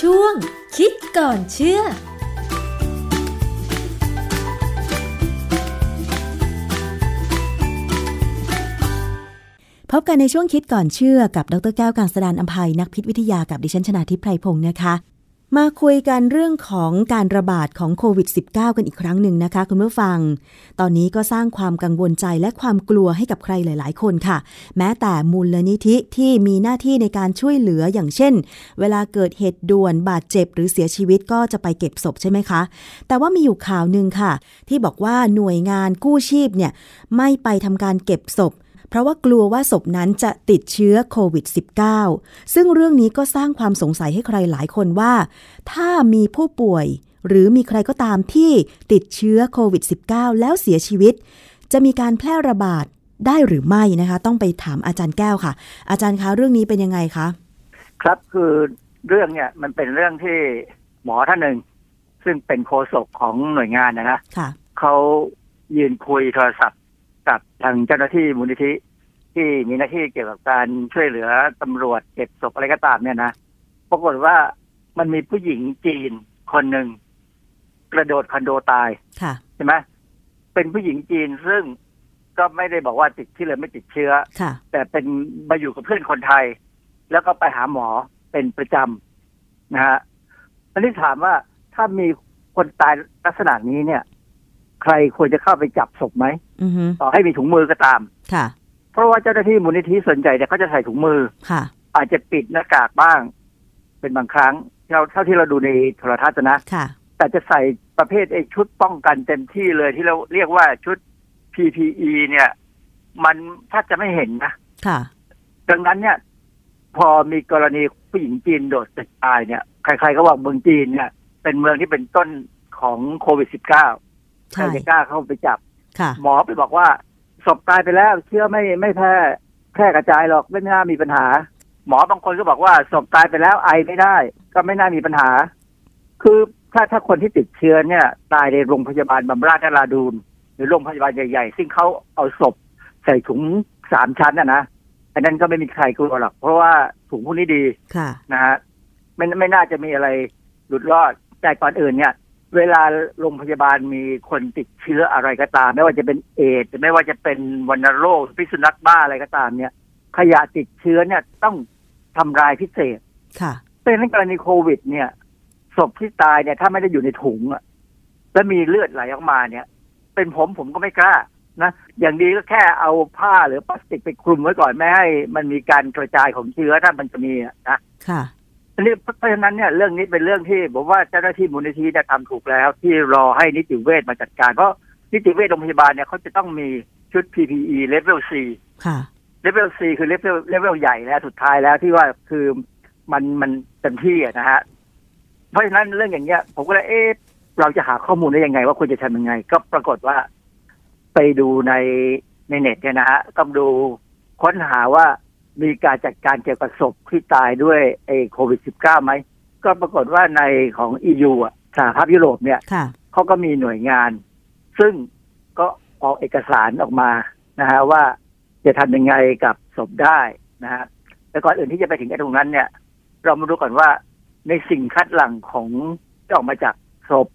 ช่วง คิดก่อนเชื่อพบกันในช่วงคิดก่อนเชื่อกับ ดรแก้วกังสดานอัมภัยนักพิษวิทยากับดิฉันชนาทิพไพรพงศ์นะคะ มาคุยกันเรื่องของการระบาดของโควิด -19 กันอีกครั้งหนึ่งนะคะคุณผู้ฟัง ตอนนี้ก็สร้างความกังวลใจและความกลัวให้กับใครหลาย ๆ คนค่ะ แม้แต่มูลนิธิที่มีหน้าที่ในการช่วยเหลืออย่างเช่น เวลาเกิดเหตุด่วนบาดเจ็บหรือเสียชีวิตก็จะไปเก็บศพใช่ไหมคะ แต่ว่ามีอยู่ข่าวหนึ่งค่ะ ที่บอกว่าหน่วยงานกู้ชีพเนี่ยไม่ไปทำการเก็บศพ เพราะว่ากลัวว่าศพนั้นจะติดเชื้อโควิด -19 ซึ่งเรื่องนี้ก็สร้างความสงสัยให้ใครหลายคนว่า ถ้ามีผู้ป่วย หรือมีใครก็ตามที่ติดเชื้อโควิด -19 แล้วเสียชีวิต จะมีการแพร่ระบาดได้หรือไม่นะคะ ต้องไปถามอาจารย์แก้วค่ะ อาจารย์คะเรื่องนี้เป็นยังไงคะครับคือเรื่องเนี่ยมันเป็นเรื่องที่หมอท่านหนึ่ง ซึ่งเป็นโฆษกของหน่วยงานนะนะค่ะเขายืนคุยโทรศัพท์กับทางเจ้าหน้าที่มูลนิธิ ที่มีหน้าที่เกี่ยวกับการช่วยเหลือตำรวจเก็บศพอะไรก็ตามเนี่ยนะปรากฏว่ามันมีผู้หญิงจีนคนหนึ่งกระโดดคอนโดตายค่ะใช่ไหมเป็นผู้หญิงจีนซึ่งก็ไม่ได้บอกว่าติดที่เลยไม่ติดเชื้อค่ะแต่เป็นมาอยู่กับเพื่อนคนไทย แล้วก็ไปหาหมอเป็นประจำนะฮะอันนี้ถามว่าถ้ามีคนตายลักษณะนี้เนี่ย ใครควรจะเข้าไปจับศพไหมอือฮึต่อให้มีถุงมือก็ตาม ค่ะ เพราะว่าเจ้าหน้าที่มูลนิธิส่วนใหญ่เนี่ยเขาจะใส่ถุงมือ ค่ะ อาจจะปิดหน้ากากบ้าง เป็นบางครั้งเราเท่าที่เราดูในโทรทัศน์นะ ค่ะ แต่จะใส่ประเภทไอ้ชุดป้องกันเต็มที่เลยที่เราเรียกว่าชุด PPE เนี่ย มันแทบจะไม่เห็นนะ ค่ะ ดังนั้นเนี่ย พอมีกรณีผู้หญิงจีนโดดตึกตายเนี่ย ใครๆก็บอกเมืองจีนเนี่ย เป็นเมืองที่เป็นต้นของโควิด -19 ใครใช่จะกล้าเข้าไปจับ ค่ะ หมอไปบอกว่า ศพตายไปแล้วเชื้อไม่ไม่แพร่แพร่กระจายหรอกไม่น่ามีปัญหา หมอบางคนก็บอกว่าศพตายไปแล้วไอไม่ได้ ก็ไม่น่ามีปัญหา คือถ้าถ้าคนที่ติดเชื้อเนี่ย ตายในโรงพยาบาลบำราศนราดูนหรือโรงพยาบาลใหญ่ ๆ ซึ่งเขาเอาศพใส่ถุงสามชั้นนะนะอันนั้นก็ไม่มีใครกลัวหรอก เพราะว่าถุงพวกนี้ดีค่ะนะฮะไม่ไม่น่าจะมีอะไรหลุดรอดแต่ก่อนอื่นเนี่ย เวลาโรงพยาบาลมีคนติดเชื้ออะไรก็ตาม ไม่ว่าจะเป็นเอดส์ไม่ว่าจะเป็นวัณโรคพิษสุนัขบ้าอะไรก็ตามเนี่ย ขยะติดเชื้อเนี่ยต้องทำรายพิเศษ ค่ะเป็นในกรณีโควิด เนี่ยศพที่ตายเนี่ย ถ้าไม่ได้อยู่ในถุงอะแล้วมีเลือดไหลออกมาเนี่ย เป็นผมผมก็ไม่กล้านะอย่างดีก็แค่เอาผ้าหรือพลาสติกไปคลุมไว้ก่อนไม่ให้มันมีการกระจายของเชื้อถ้ามันจะมีอะนะค่ะอั นนี้เพราะฉะนั้นเนี่ยเรื่องนี้เป็นเรื่องที่ผมว่าเจ้าหน้าที่มูลนิธิเนี่ยทำถูกแล้ว ที่รอให้นิติเวชมาจัดการ เพราะนิติเวชโรงพยาบาลเนี่ยเขาจะต้องมีชุด PPE level C ค่ะ level C คือ level level ใหญ่แล้วสุดท้ายแล้วที่ว่าคือมันมันเต็มที่อะนะฮะเพราะฉะนั้นเรื่องอย่างเงี้ย ผมก็เลยเอ๊ะเราจะหาข้อมูลได้ยังไง ว่าควรจะทำยังไง ก็ปรากฏว่าไปดูในในเน็ตเนี่ยนะฮะต้องดูค้นหาว่า มีการจัดการเกี่ยวกับศพที่ตายด้วยไอ้โควิด -19 ไหม ก็ปรากฏว่าในของ EU อะสหภาพยุโรปเนี่ยค่ะเขาก็มีหน่วยงาน ซึ่งก็ออกเอกสารออกมานะฮะว่าจะทำยังไงกับศพได้นะฮะแต่ก่อนอื่นที่จะไปถึงไอ้ตรงนั้นเนี่ย เรามาดูก่อนว่าในสิ่งคัดหลั่งของที่ออกมาจากศพ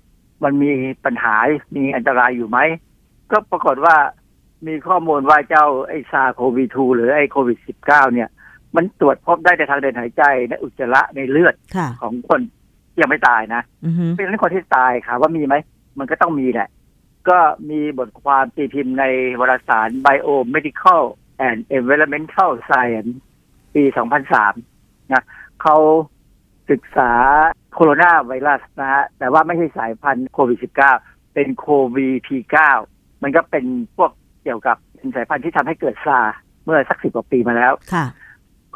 มันมีปัญหา มีอันตรายอยู่ไหม ก็ปรากฏว่า มีข้อมูลว่าเจ้าไอซาโควี2หรือไอโควิด -19 เนี่ย มันตรวจพบได้ในทางเดินหายใจในอุจจาระในเลือดค่ะของคนที่ยังไม่ตายนะอือฮึเพราะฉะนั้นคนที่ตายค่ะว่ามีไหม มันก็ต้องมีแหละ ก็มีบทความตีพิมพ์ในวารสาร Biomedical and Environmental Science ปี 2003 นะเขาศึกษาโคโรนาไวรัสนะฮะ แต่ว่าไม่ใช่สายพันธุ์โควิด -19 เป็นโควีพี9มันก็เป็นพวก เกี่ยวกับเป็นสายพันธุ์ที่ทำให้เกิดซาร์เมื่อสักสิบกว่าปีมาแล้วค่ะ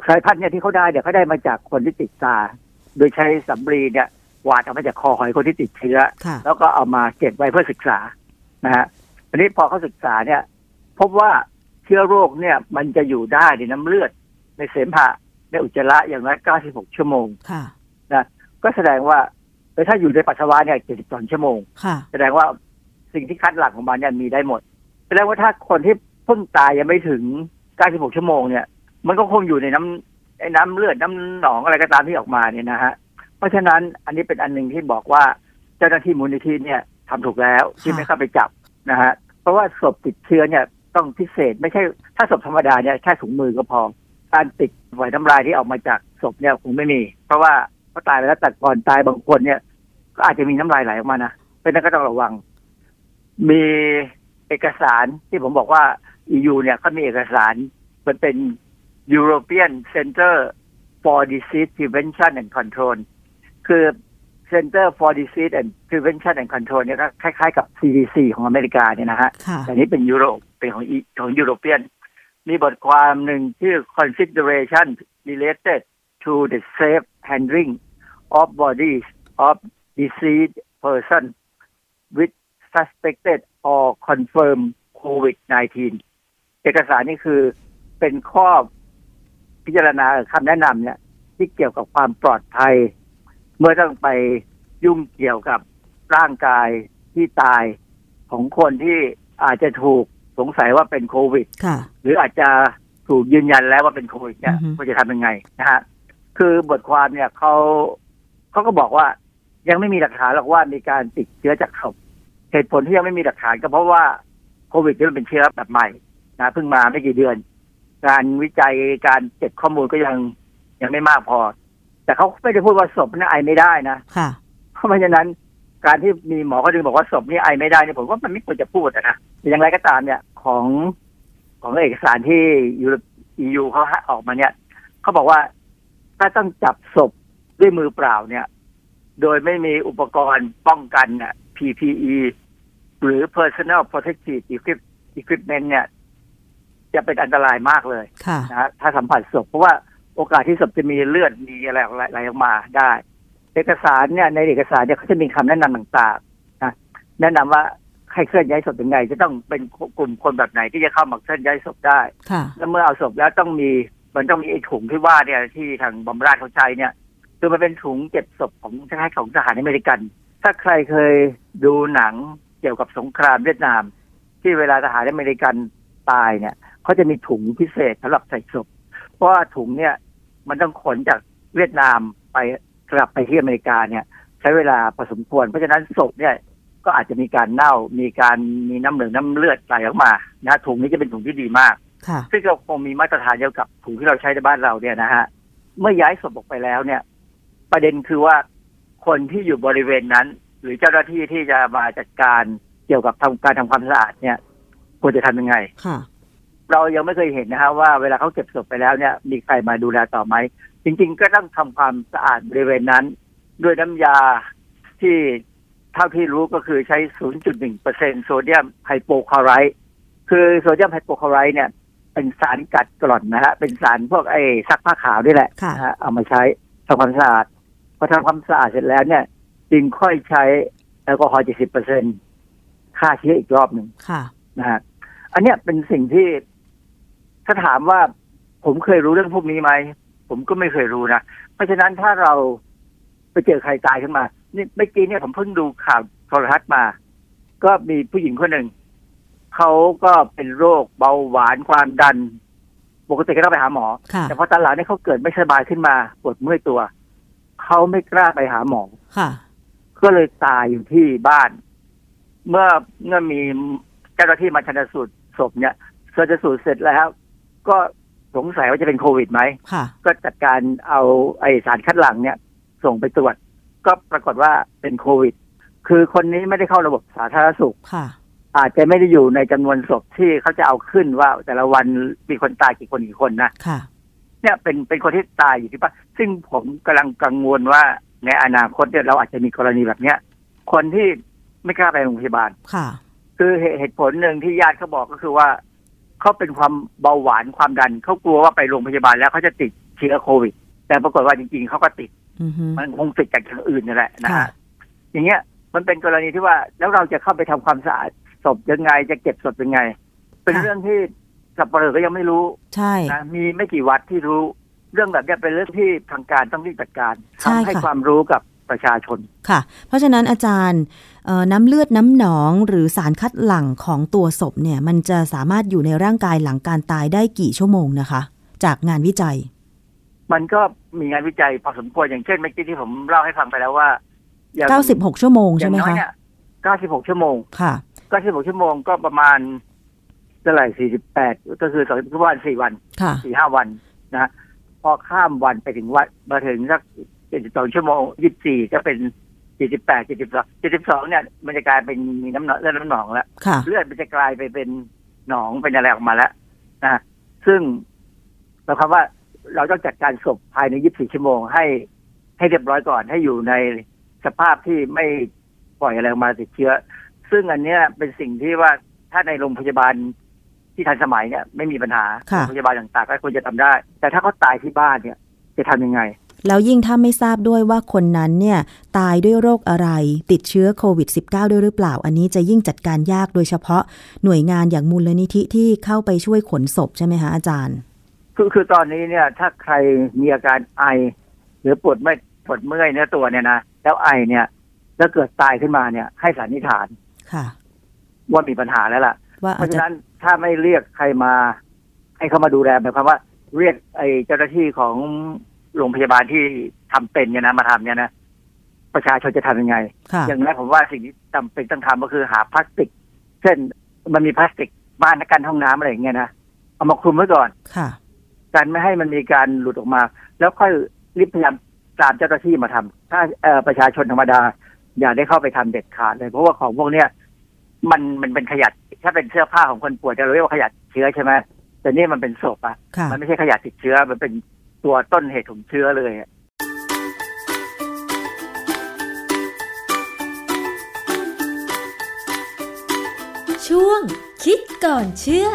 สายพันธุ์เนี่ยที่เขาได้เนี่ยเขาได้มาจากคนที่ติดซาร์โดยใช้สำลีเนี่ยหวาดออกมาจากคอหอยคนที่ติดเชื้อค่ะแล้วก็เอามาเก็บไว้เพื่อศึกษานะฮะอันนี้พอเขาศึกษาเนี่ย พบว่าเชื้อโรคเนี่ย มันจะอยู่ได้ในน้ำเลือด ในเสมหะในอุจจาระอย่างน้อย96 ชั่วโมงค่ะนะก็แสดงว่าเออถ้าอยู่ในปัสสาวะเนี่ย72 ชั่วโมงค่ะแสดงว่าสิ่งที่คัดหลั่งของมันเนี่ยมีได้หมด แสดงว่าถ้าคนที่เพิ่งตายยังไม่ถึง 96 ชั่วโมงเนี่ย มันก็คงอยู่ในน้ำไอ้น้ำเลือดน้ำหนองอะไรก็ตามที่ออกมาเนี่ยนะฮะ เพราะฉะนั้นอันนี้เป็นอันหนึ่งที่บอกว่าเจ้าหน้าที่มูลนิธิเนี่ยทำถูกแล้วที่ไม่เข้าไปจับนะฮะ เพราะว่าศพติดเชื้อเนี่ยต้องพิเศษไม่ใช่ถ้าศพธรรมดาเนี่ยแค่ถุงมือก็พอ การติดไหวน้ำลายที่ออกมาจากศพเนี่ยคงไม่มี เพราะว่าเขาตายไปแล้วแต่ก่อนตายบางคนเนี่ย ก็อาจจะมีน้ำลายไหลออกมานะเป็นนั้นก็ต้องระวัง มี เอกสารที่ผมบอกว่า EU เนี่ยเขามีเอกสาร มันเป็น European Center for Disease Prevention and Control คือ Center for Disease and Prevention and Control เนี่ยก็คล้ายๆกับ CDC ของอเมริกาเนี่ยนะฮะค่ะแต่นี้เป็นยุโรปเป็นของของยุโรเปียน มีบทความหนึ่งชื่อ consideration related to the safe handling of bodies of deceased person with suspected or confirmed COVID-19 เอกสารนี่คือเป็นข้อพิจารณาคำแนะนำเนี่ย ที่เกี่ยวกับความปลอดภัย เมื่อต้องไปยุ่งเกี่ยวกับร่างกายที่ตายของคนที่อาจจะถูกสงสัยว่าเป็นโควิดค่ะหรืออาจจะถูกยืนยันแล้วว่าเป็นโควิดเนี่ยอือฮึควรจะทำยังไงนะฮะคือบทความเนี่ยเขาเขาก็บอกว่ายังไม่มีหลักฐานหรอกว่ามีการติดเชื้อจากศพ เหตุผลที่ยังไม่มีหลักฐานก็เพราะว่าโควิดนี่มันเป็นเชื้อแบบใหม่นะเพิ่งมาไม่กี่เดือน การวิจัยการเก็บข้อมูลก็ยังยังไม่มากพอ แต่เขาไม่ได้พูดว่าศพนี่ไอไม่ได้นะค่ะเพราะฉะนั้นการที่มีหมอเขาดึงบอกว่าศพนี่ไอไม่ได้เนี่ยผมว่ามันไม่ควรจะพูดอะนะแต่อย่างไรก็ตามเนี่ยของของเอกสารที่ยูยูเขาให้ออกมาเนี่ยเขาบอกว่าถ้าต้องจับศพด้วยมือเปล่าเนี่ย โดยไม่มีอุปกรณ์ป้องกันเนี่ย PPE หรือ personal protective equip- equipment เนี่ย จะเป็นอันตรายมากเลยค่ะนะฮะถ้าสัมผัสศพเพราะว่าโอกาสที่ศพจะมีเลือดมีอะไรไหลออกมาได้ เอกสารเนี่ย ในเอกสารเนี่ยเขาจะมีคำแนะนำต่างๆนะแนะนำว่าให้เคลื่อนย้ายศพยังไง จะต้องเป็นกลุ่มคนแบบไหนที่จะเข้ามาเคลื่อนย้ายศพได้ค่ะแล้วเมื่อเอาศพแล้วต้องมีมันต้องมีไอ้ถุงที่ว่าเนี่ยที่ทางบำราชเขาใช้เนี่ยคือมันเป็นถุงเก็บศพของคล้ายๆของทหารอเมริกัน ถ้าใครเคยดูหนังเกี่ยวกับสงครามเวียดนาม ที่เวลาทหารอเมริกันตายเนี่ยเขาจะมีถุงพิเศษสำหรับใส่ศพ เพราะว่าถุงเนี่ย มันต้องขนจากเวียดนามไปกลับไปที่อเมริกาเนี่ย ใช้เวลาพอสมควร เพราะฉะนั้นศพเนี่ยก็อาจจะมีการเน่ามีการมีน้ำเหลืองน้ำเลือดไหลออกมานะถุงนี้จะเป็นถุงที่ดีมากค่ะซึ่งก็คงมีมาตรฐานเดียวกับถุงที่เราใช้ในบ้านเราเนี่ยนะฮะ เมื่อย้ายศพออกไปแล้วเนี่ย ประเด็นคือว่า คนที่อยู่บริเวณนั้น หรือเจ้าหน้าที่ที่จะมาจัดการเกี่ยวกับทำการทำความสะอาดเนี่ยควรจะทำยังไงค่ะเรายังไม่เคยเห็นนะฮะว่าเวลาเขาเก็บศพไปแล้วเนี่ย มีใครมาดูแลต่อไหมจริง ๆ ก็ต้องทำความสะอาดบริเวณนั้น ด้วยน้ำยาที่เท่าที่รู้ก็คือใช้ 0.1%โซเดียมไฮโปคลอไรด์คือโซเดียมไฮโปคลอไรด์เนี่ยเป็นสารกัดกร่อนนะฮะเป็นสารพวกไอ้ซักผ้าขาวนี่แหละค่ะนะฮะเอามาใช้ทำความสะอาด พอทำความสะอาดเสร็จแล้วเนี่ย จึงค่อยใช้แอลกอฮอล์70%ฆ่าเชื้ออีกรอบหนึ่งค่ะนะฮะอันเนี้ยเป็นสิ่งที่ถ้าถามว่าผมเคยรู้เรื่องพวกนี้ไหมผมก็ไม่เคยรู้นะเพราะฉะนั้นถ้าเราไปเจอใครตายขึ้นมานี่เมื่อกี้เนี่ยผมเพิ่งดูข่าวโทรทัศน์มา ก็มีผู้หญิงคนหนึ่งเขาก็เป็นโรคเบาหวานความดัน ปกติก็ต้องไปหาหมอค่ะแต่พอตอนหลังเนี่ยเขาเกิดไม่สบายขึ้นมาปวดเมื่อยตัว เขาไม่กล้าไปหาหมอค่ะ ก็เลยตายอยู่ที่บ้าน เมื่อเมื่อมีเจ้าหน้าที่มาชันสูตรศพเนี่ยชันสูตรเสร็จแล้วก็สงสัยว่าจะเป็นโควิดไหมค่ะก็จัดการเอาไอสารคัดหลั่งเนี่ย ส่งไปตรวจ ก็ปรากฏว่าเป็นโควิด คือคนนี้ไม่ได้เข้าระบบสาธารณสุขค่ะอาจจะไม่ได้อยู่ในจำนวนศพที่เขาจะเอาขึ้นว่าแต่ละวันมีคนตายกี่คนกี่คนนะค่ะ เนี่ยเป็นเป็นคนที่ตายอยู่ที่บ้านซึ่งผมกำลังกังวลว่าในอนาคตเนี่ยเราอาจจะมีกรณีแบบเนี้ย คนที่ไม่กล้าไปโรงพยาบาลค่ะ คือเหเหตุผลหนึ่งที่ญาติเขาบอกก็คือว่าเขาเป็นความเบาหวานความดันเขากลัวว่าไปโรงพยาบาลแล้วเขาจะติดเชื้อโควิด แต่ปรากฏว่าจริง ๆเขาก็ติดอือฮึมันคงติดจากอย่างอื่นนี่แหละนะค่ะฮะอย่างเงี้ยมันเป็นกรณีที่ว่าแล้วเราจะเข้าไปทำความสะอาดศพยังไงจะเก็บศพยังไง เป็นเรื่องที่ สับปะเหร่อก็ยังไม่รู้ใช่นะมีไม่กี่วัดที่รู้ เรื่องแบบเนี้ยเป็นเรื่องที่ทางการต้องรีบจัดการใช่ทำให้ค่ะความรู้กับประชาชนค่ะ เพราะฉะนั้นอาจารย์เอ่อน้ำเลือดน้ำหนองหรือสารคัดหลั่งของตัวศพเนี่ย มันจะสามารถอยู่ในร่างกายหลังการตายได้กี่ชั่วโมงนะคะ จากงานวิจัย มันก็มีงานวิจัยพอสมควรอย่างเช่นเมื่อกี้ที่ผมเล่าให้ฟังไปแล้วว่าอย่ง96ชั่วโมงอใช่ย่างไหมน้อยคะเนี่ย96ชั่วโมงค่ะ96ชั่วโมงก็ประมาณ เท่าไหร่48ก็คือสองทุกวันสี่วันค่ะสี่ห้าวันนะฮะพอข้ามวันไปถึงวันมาถึงสัก72ชั่วโมง24ก็เป็น48 72 72เนี่ยมันจะกลายเป็นมีน้ำหนองเลือดน้ำหนองแล้วค่ะเลือดมันจะกลายไปเป็นหนองเป็นอะไรออกมาแล้วนะซึ่งหมายความว่าเราต้องจัดการศพภายใน 24 ชั่วโมงให้ให้เรียบร้อยก่อนให้อยู่ในสภาพที่ไม่ปล่อยอะไรออกมาติดเชื้อ ซึ่งอันเนี้ยเป็นสิ่งที่ว่าถ้าในโรงพยาบาล ที่ทันสมัยเนี่ยไม่มีปัญหาค่ะโรงพยาบาลต่างๆก็ควรจะทำได้ แต่ถ้าเขาตายที่บ้านเนี่ยจะทำยังไง แล้วยิ่งถ้าไม่ทราบด้วยว่าคนนั้นเนี่ยตายด้วยโรคอะไร ติดเชื้อโควิด -19 ด้วยหรือเปล่า อันนี้จะยิ่งจัดการยากโดยเฉพาะหน่วยงานอย่างมูลนิธิที่เข้าไปช่วยขนศพใช่ไหมคะอาจารย์ คือคือตอนนี้เนี่ยถ้าใครมีอาการไอ หรือปวดไม่ปวดเมื่อยเนื้อตัวเนี่ยนะแล้วไอเนี่ยแล้วเกิดตายขึ้นมาเนี่ย ให้สันนิษฐานค่ะ ว่ามีปัญหาแล้วล่ะว่าเพอาจราะจะฉะนั้น ถ้าไม่เรียกใครมา ให้เขามาดูแลหมายความว่า เรียกไอ้เจ้าหน้าที่ของโรงพยาบาลที่ทำเป็นเนี่ยนะมาทำเนี่ยนะประชาชนจะทำยังไงค่ะอย่างแรกผมว่าสิ่งที่จำเป็นต้องทำก็คือหาพลาสติก เช่นมันมีพลาสติกบ้านกันห้องน้ำอะไรอย่างเงี้ยนะเอามาคลุมไว้ก่อนค่ะกันไม่ให้มันมีการหลุดออกมา แล้วค่อยรีบพยายามตามเจ้าหน้าที่มาทำถ้าเอ่อประชาชนธรรมดา อย่าได้เข้าไปทำเด็ดขาดเลย เพราะว่าของพวกเนี้ย มันมันเป็นขยะถ้าเป็นเสื้อผ้าของคนป่วยจะเรียกว่าขยะติดเชื้อใช่ไหมแต่นี่มันเป็นศพอะค่ะมันไม่ใช่ขยะติดเชื้อมันเป็นตัวต้นเหตุของเชื้อเลยอะช่วงคิดก่อนเชื่อ